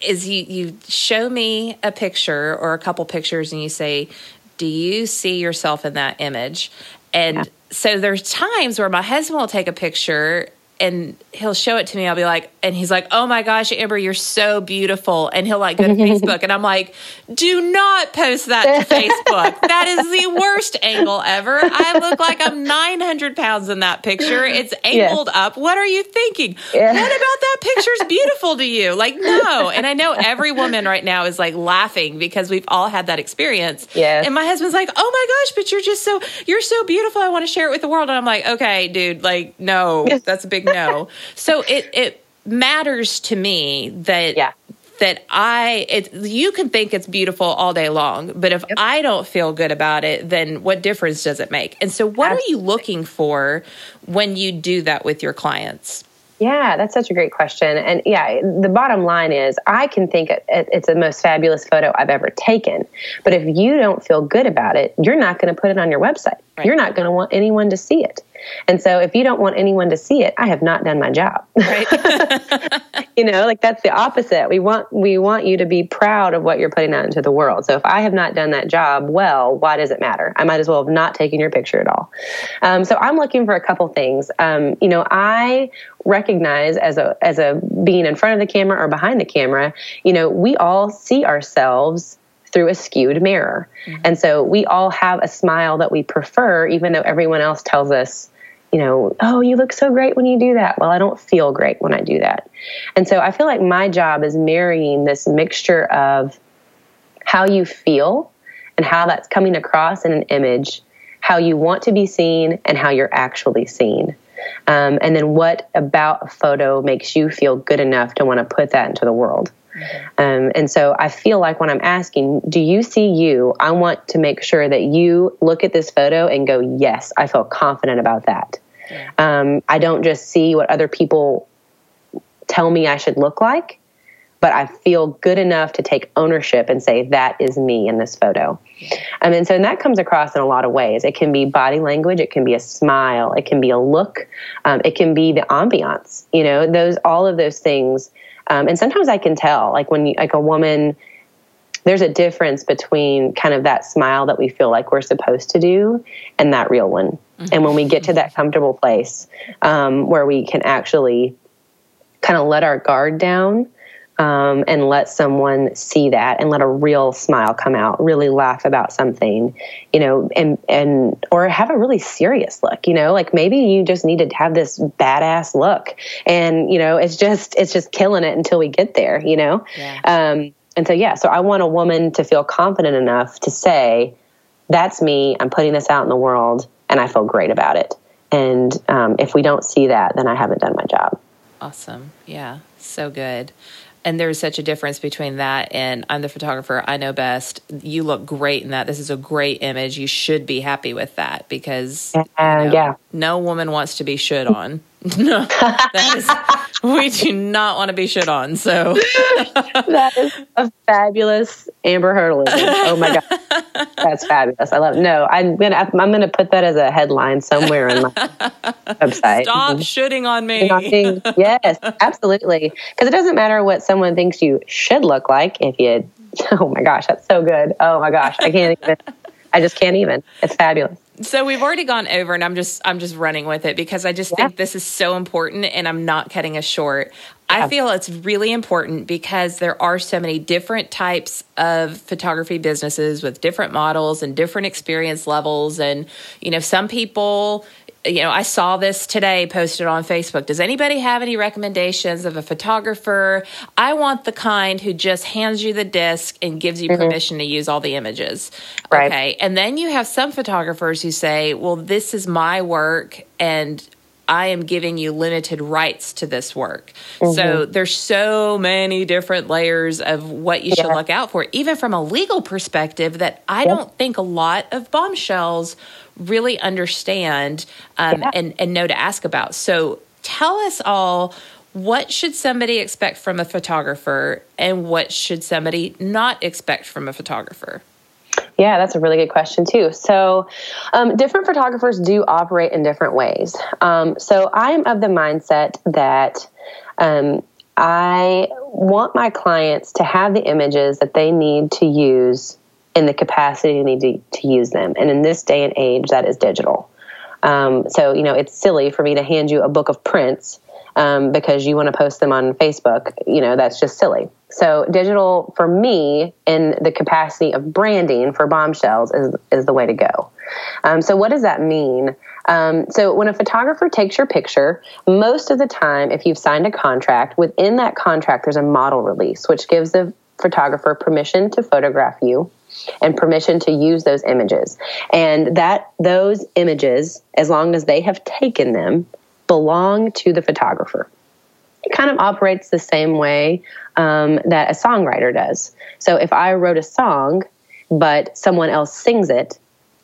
is you you show me a picture or a couple pictures and you say, "Do you see yourself in that image?" And so there's times where my husband will take a picture and he'll show it to me. I'll be like, and he's like, "Oh my gosh, Amber, you're so beautiful!" And he'll like go to Facebook, and I'm like, "Do not post that to Facebook. That is the worst angle ever. I look like I'm 900 pounds in that picture. It's angled up. What are you thinking? Yeah. What about that picture's beautiful to you? Like, no. And I know every woman right now is like laughing because we've all had that experience. Yeah. And my husband's like, "Oh my gosh, but you're just so you're so beautiful. I want to share it with the world." And I'm like, "Okay, dude, like, no, that's a big no." so it it matters to me that Yeah. that I it you can think it's beautiful all day long, but if I don't feel good about it, then what difference does it make? And so what are you looking for when you do that with your clients? Yeah, that's such a great question. And yeah, the bottom line is I can think it, it- it's the most fabulous photo I've ever taken. But if you don't feel good about it, you're not going to put it on your website. Right. You're not going to want anyone to see it. And so if you don't want anyone to see it, I have not done my job. Right? you know, like that's the opposite. We want we want you to be proud of what you're putting out into the world. So if I have not done that job well, why does it matter? I might as well have not taken your picture at all. Um, so I'm looking for a couple things. Um, you know, I recognize as a as a being in front of the camera or behind the camera, you know, we all see ourselves through a skewed mirror. And so we all have a smile that we prefer, even though everyone else tells us, you know, oh, you look so great when you do that. Well, I don't feel great when I do that. And so I feel like my job is marrying this mixture of how you feel and how that's coming across in an image, how you want to be seen, and how you're actually seen. Um, and then what about a photo makes you feel good enough to want to put that into the world? Um, and so I feel like when I'm asking, do you see you? I want to make sure that you look at this photo and go, yes, I feel confident about that. Um, I don't just see what other people tell me I should look like, but I feel good enough to take ownership and say, that is me in this photo. Um, and so and that comes across in a lot of ways. It can be body language, it can be a smile, it can be a look, um, it can be the ambiance, you know, those, all of those things. Um, and sometimes I can tell, like when you, like a woman, there's a difference between kind of that smile that we feel like we're supposed to do and that real one. And when we get to that comfortable place um, where we can actually kind of let our guard down um, and let someone see that and let a real smile come out, really laugh about something, you know, and and or have a really serious look, you know, like maybe you just need to have this badass look, and you know, it's just it's just killing it until we get there, you know. Yeah. Um, and so yeah, so I want a woman to feel confident enough to say, "That's me. I'm putting this out in the world, and I feel great about it." And um, if we don't see that, then I haven't done my job. Awesome. Yeah. So good. And there's such a difference between that and I'm the photographer. I know best. You look great in that. This is a great image. You should be happy with that because Uh, you know, yeah. no woman wants to be should on. no, that is we do not want to be shit on. So that is a fabulous Amber Hurdleism. Oh my god, that's fabulous. I love. It. No, I'm gonna I'm gonna put that as a headline somewhere in my website. Stop shitting on me. yes, absolutely. Because it doesn't matter what someone thinks you should look like if you. Oh my gosh, that's so good. Oh my gosh, I can't even. I just can't even. It's fabulous. So we've already gone over and I'm just I'm just running with it because I just yeah. think this is so important and I'm not cutting us short. Yeah. I feel it's really important because there are so many different types of photography businesses with different models and different experience levels and you know some people you know, I saw this today posted on Facebook. Does anybody have any recommendations of a photographer? I want the kind who just hands you the disc and gives you mm-hmm. permission to use all the images. Right. Okay. And then you have some photographers who say, well, this is my work and I am giving you limited rights to this work. Mm-hmm. So there's so many different layers of what you yeah. should look out for, even from a legal perspective, that I yep. don't think a lot of bombshells really understand um, yeah. and, and know to ask about. So tell us all what should somebody expect from a photographer and what should somebody not expect from a photographer? Yeah, that's a really good question, too. So, um, different photographers do operate in different ways. Um, so, I'm of the mindset that um, I want my clients to have the images that they need to use in the capacity they need to, to use them. And in this day and age, that is digital. Um, so, you know, it's silly for me to hand you a book of prints um, because you want to post them on Facebook. You know, that's just silly. So, digital for me in the capacity of branding for bombshells is, is the way to go. Um, so, what does that mean? Um, so, when a photographer takes your picture, most of the time, if you've signed a contract, within that contract, there's a model release, which gives the photographer permission to photograph you and permission to use those images. And that those images, as long as they have taken them, belong to the photographer. It kind of operates the same way um, that a songwriter does. So if I wrote a song, but someone else sings it,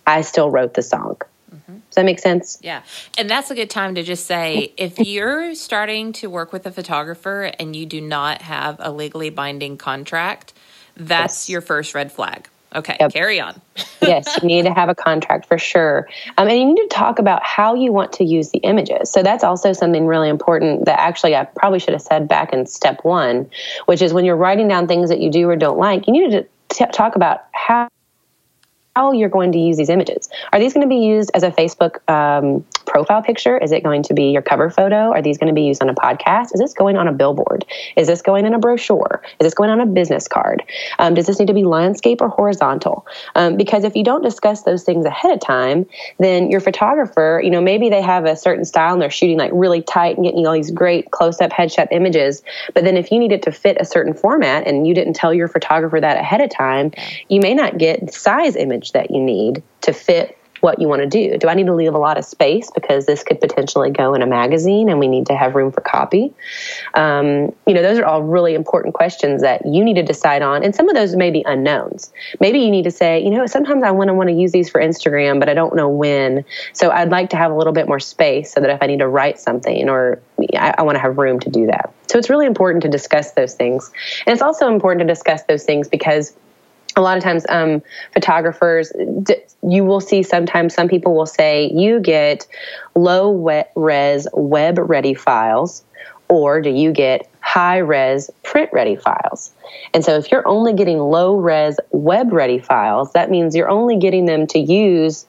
I still wrote the song. Mm-hmm. Does that make sense? Yeah. And that's a good time to just say if you're starting to work with a photographer and you do not have a legally binding contract, that's yes. your first red flag. Okay, yep. carry on. yes, you need to have a contract for sure. Um, and you need to talk about how you want to use the images. So that's also something really important that actually I probably should have said back in step one, which is when you're writing down things that you do or don't like, you need to t- talk about how how you're going to use these images. Are these going to be used as a Facebook um, profile picture? Is it going to be your cover photo? Are these going to be used on a podcast? Is this going on a billboard? Is this going in a brochure? Is this going on a business card? Um, does this need to be landscape or horizontal? Um, because if you don't discuss those things ahead of time, then your photographer, you know, maybe they have a certain style and they're shooting like really tight and getting all these great close up headshot images. But then if you need it to fit a certain format and you didn't tell your photographer that ahead of time, you may not get the size image that you need to fit what you want to do. Do I need to leave a lot of space because this could potentially go in a magazine and we need to have room for copy? Um, you know, those are all really important questions that you need to decide on. And some of those may be unknowns. Maybe you need to say, you know, sometimes I want to want to use these for Instagram, but I don't know when. So I'd like to have a little bit more space so that if I need to write something or I, I want to have room to do that. So it's really important to discuss those things. And it's also important to discuss those things because a lot of times um, photographers you will see sometimes some people will say you get low res web ready files or do you get high res print ready files and so if you're only getting low res web ready files that means you're only getting them to use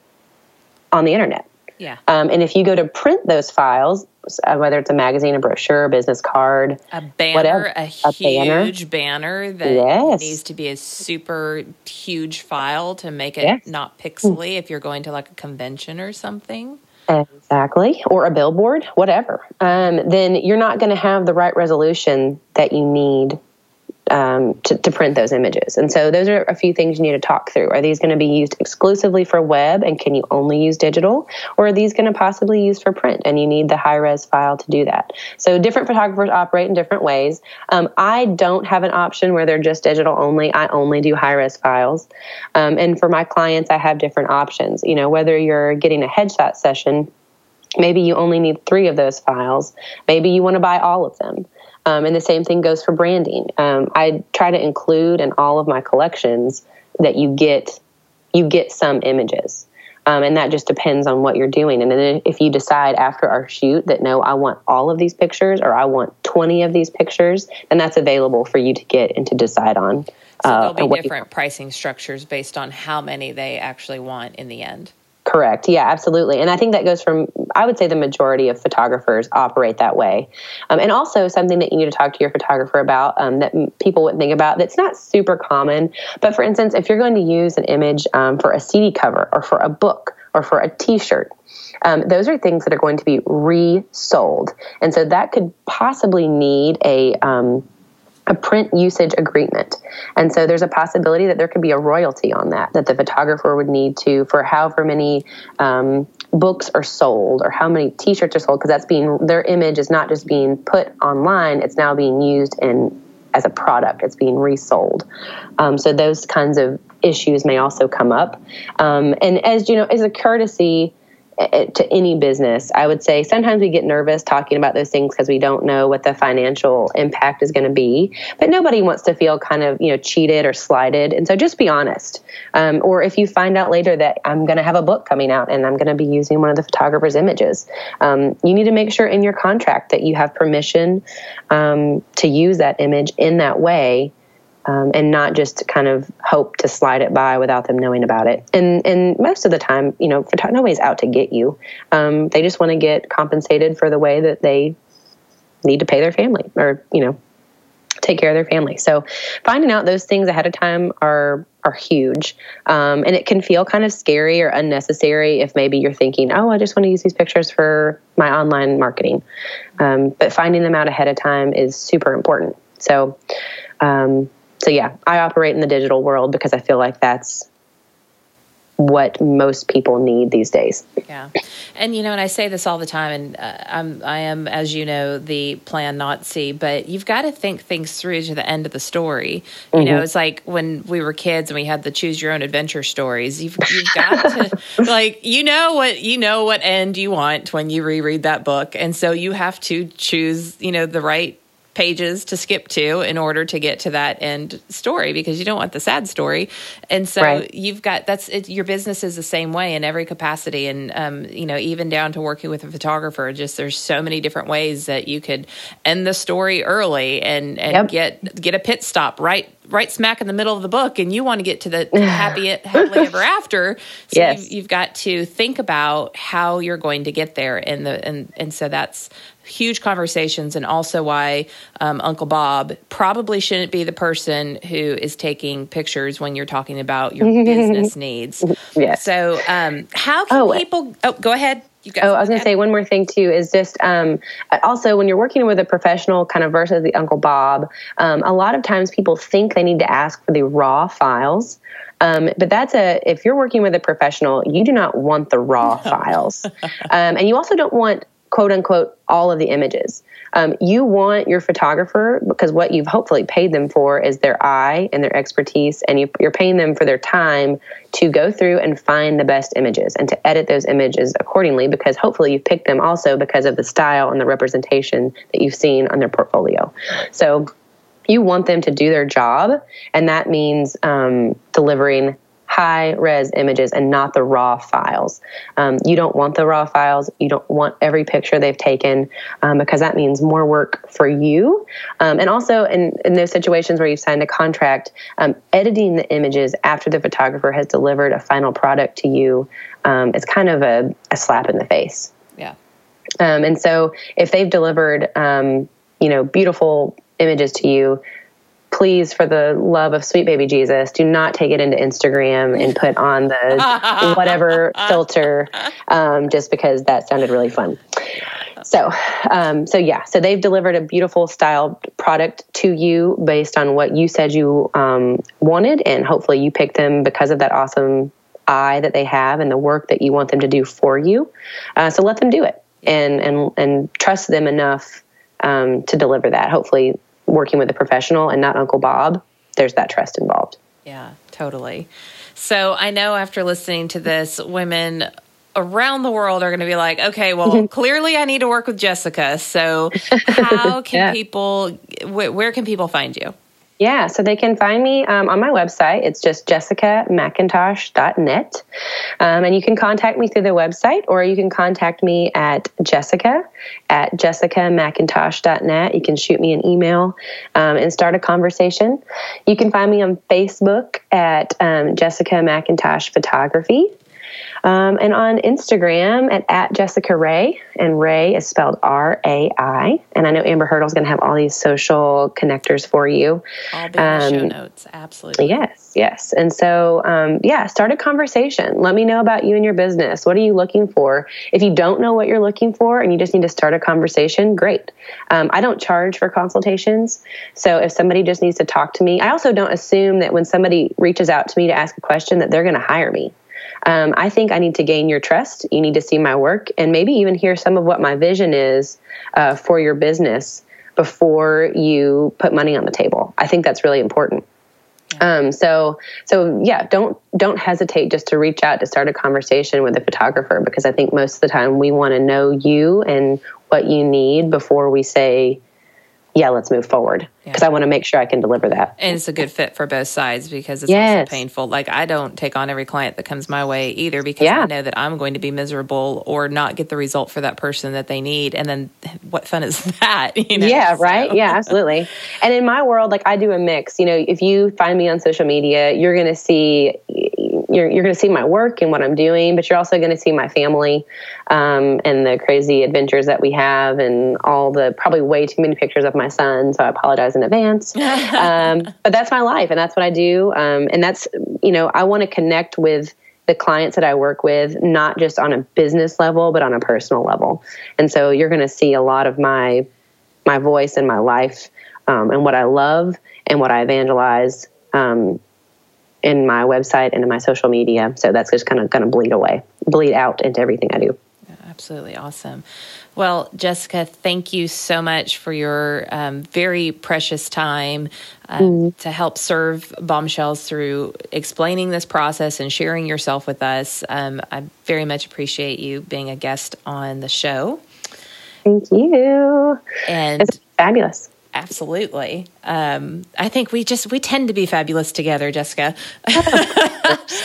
on the internet yeah. Um, and if you go to print those files, whether it's a magazine, a brochure, a business card, a banner, whatever, a, a huge banner, banner that yes. needs to be a super huge file to make it yes. not pixely if you're going to like a convention or something. Exactly, or a billboard, whatever. Um, then you're not going to have the right resolution that you need um, to, to, print those images. And so those are a few things you need to talk through. Are these going to be used exclusively for web and can you only use digital? Or are these going to possibly use for print and you need the high res file to do that? So different photographers operate in different ways. Um, I don't have an option where they're just digital only. I only do high res files. Um, and for my clients, I have different options. You know, whether you're getting a headshot session Maybe you only need three of those files. Maybe you want to buy all of them. Um, and the same thing goes for branding. Um, I try to include in all of my collections that you get you get some images. Um, and that just depends on what you're doing. And then if you decide after our shoot that no, I want all of these pictures or I want 20 of these pictures, then that's available for you to get and to decide on. So uh, there'll be different pricing structures based on how many they actually want in the end. Correct. Yeah, absolutely. And I think that goes from, I would say the majority of photographers operate that way. Um, and also something that you need to talk to your photographer about um, that people wouldn't think about that's not super common. But for instance, if you're going to use an image um, for a CD cover or for a book or for a t shirt, um, those are things that are going to be resold. And so that could possibly need a, um, a print usage agreement. And so there's a possibility that there could be a royalty on that, that the photographer would need to, for however many um, books are sold or how many t shirts are sold, because that's being, their image is not just being put online, it's now being used in as a product, it's being resold. Um, so those kinds of issues may also come up. Um, and as you know, as a courtesy, to any business. I would say sometimes we get nervous talking about those things because we don't know what the financial impact is going to be. But nobody wants to feel kind of you know cheated or slighted, and so just be honest. Um, or if you find out later that I'm going to have a book coming out and I'm going to be using one of the photographer's images, um, you need to make sure in your contract that you have permission um, to use that image in that way um, and not just kind of hope to slide it by without them knowing about it. And and most of the time, you know, nobody's out to get you. Um, they just want to get compensated for the way that they need to pay their family, or you know, take care of their family. So finding out those things ahead of time are are huge, um, and it can feel kind of scary or unnecessary if maybe you're thinking, oh, I just want to use these pictures for my online marketing. Um, but finding them out ahead of time is super important. So um, so yeah, I operate in the digital world because I feel like that's what most people need these days. Yeah, and you know, and I say this all the time, and uh, I'm I am, as you know, the plan Nazi, but you've got to think things through to the end of the story. You mm-hmm. know, it's like when we were kids and we had the choose your own adventure stories. You've you've got to like you know what you know what end you want when you reread that book, and so you have to choose you know the right pages to skip to in order to get to that end story because you don't want the sad story and so right. you've got that's it, your business is the same way in every capacity and um, you know even down to working with a photographer just there's so many different ways that you could end the story early and and yep. get get a pit stop right right smack in the middle of the book and you want to get to the, happy happily ever after so yes. you've, you've, got to think about how you're going to get there and the and and so that's huge conversations and also why um, uncle bob probably shouldn't be the person who is taking pictures when you're talking about your business needs. Yes. So um, how can oh, people oh go ahead. Oh, I was going to say one more thing too is just um, also when you're working with a professional kind of versus the Uncle Bob, um, a lot of times people think they need to ask for the raw files. Um, but that's a if you're working with a professional, you do not want the raw files, um, and you also don't want quote unquote all of the images. Um, you want your photographer because what you've hopefully paid them for is their eye and their expertise, and you, you're paying them for their time to go through and find the best images and to edit those images accordingly because hopefully you've picked them also because of the style and the representation that you've seen on their portfolio. So you want them to do their job, and that means um, delivering high res images and not the raw files. Um, you don't want the raw files. You don't want every picture they've taken um, because that means more work for you. Um, and also, in, in those situations where you've signed a contract, um, editing the images after the photographer has delivered a final product to you um, is kind of a, a, slap in the face. Yeah. Um, and so, if they've delivered, you know, beautiful images to you please, for the love of sweet baby Jesus, do not take it into Instagram and put on the whatever filter um, just because that sounded really fun. So, um, so yeah, so they've delivered a beautiful style product to you based on what you said you um, wanted, and hopefully you picked them because of that awesome eye that they have and the work that you want them to do for you. Uh, so let them do it and and and trust them enough um, to deliver that. Hopefully, working with a professional and not Uncle Bob, there's that trust involved. Yeah, totally. So I know after listening to this, women around the world are going to be like, okay, well, clearly I need to work with Jessica. So, how can yeah. people, wh- where can people find you? Yeah, so they can find me um, on my website. It's just jessicamcintosh.net. Um, and you can contact me through the website or you can contact me at jessica at jessicamcintosh.net. You can shoot me an email um, and start a conversation. You can find me on Facebook at um, Jessica McIntosh Photography. Um, and on Instagram at, at Jessica Rai, and Rai is spelled R A I. And I know Amber Hurdle is going to have all these social connectors for you. All be um, show notes, absolutely. Yes, yes. And so, um, yeah, start a conversation. Let me know about you and your business. What are you looking for? If you don't know what you're looking for and you just need to start a conversation, great. Um, I don't charge for consultations. So if somebody just needs to talk to me, I also don't assume that when somebody reaches out to me to ask a question that they're going to hire me. Um, I think I need to gain your trust. You need to see my work and maybe even hear some of what my vision is uh, for your business before you put money on the table. I think that's really important. Um, so, so yeah, don't don't hesitate just to reach out to start a conversation with a photographer because I think most of the time we want to know you and what you need before we say yeah, let's move forward because yeah. I want to make sure I can deliver that. And it's a good fit for both sides because it's yes. also painful. Like I don't take on every client that comes my way either because yeah. I know that I'm going to be miserable or not get the result for that person that they need. And then what fun is that? You know? Yeah, right. So. Yeah, absolutely. and in my world, like I do a mix. You know, if you find me on social media, you're going to see you're, you're going to see my work and what I'm doing, but you're also going to see my family um, and the crazy adventures that we have and all the probably way too many pictures of my son. So I apologize in advance. um, but that's my life and that's what I do. Um, and that's, you know, I want to connect with the clients that I work with, not just on a business level, but on a personal level. And so you're going to see a lot of my my voice and my life um, and what I love and what I evangelize um, in my website and in my social media. So that's just kind of going to bleed away, bleed out into everything I do. absolutely awesome. Well, Jessica, thank you so much for your um, very precious time um, mm. to help serve bombshells through explaining this process and sharing yourself with us. Um, I very much appreciate you being a guest on the show. Thank you. And it's fabulous. Absolutely. Um, I think we just we tend to be fabulous together, Jessica.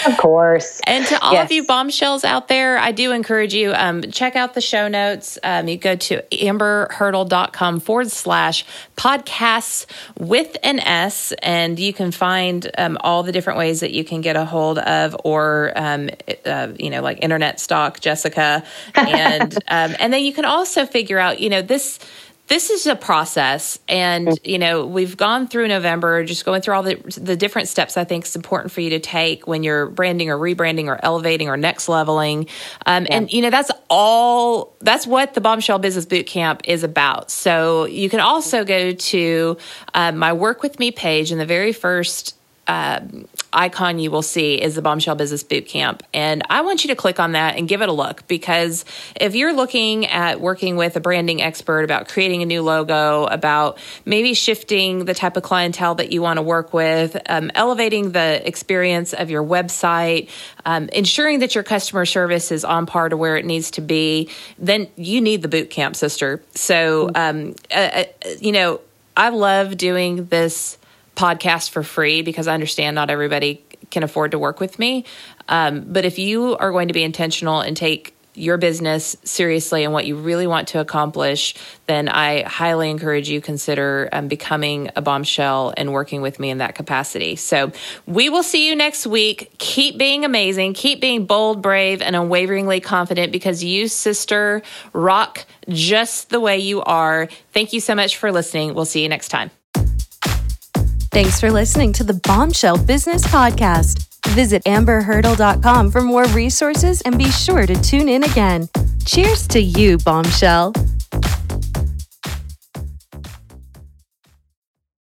of course. and to all yes. of you bombshells out there, I do encourage you um, check out the show notes. Um, you go to amberhurdle.com forward slash podcasts with an S, and you can find um, all the different ways that you can get a hold of or um, uh, you know like internet stock Jessica, and um, and then you can also figure out you know this this is a process and mm. you know we've gone through november just going through all the, the different steps i think is important for you to take when you're branding or rebranding or elevating or next leveling um, yeah. and you know that's all that's what the bombshell business boot camp is about so you can also go to uh, my work with me page in the very first uh, icon you will see is the Bombshell Business Bootcamp. And I want you to click on that and give it a look because if you're looking at working with a branding expert about creating a new logo, about maybe shifting the type of clientele that you want to work with, um, elevating the experience of your website, um, ensuring that your customer service is on par to where it needs to be, then you need the bootcamp, sister. So, um, uh, uh, you know, I love doing this podcast for free because I understand not everybody can afford to work with me. Um, but if you are going to be intentional and take your business seriously and what you really want to accomplish, then I highly encourage you consider um, becoming a bombshell and working with me in that capacity. So we will see you next week. Keep being amazing. Keep being bold, brave, and unwaveringly confident because you, sister, rock just the way you are. Thank you so much for listening. We'll see you next time. Thanks for listening to the Bombshell Business Podcast. Visit amberhurdle.com for more resources and be sure to tune in again. Cheers to you, Bombshell.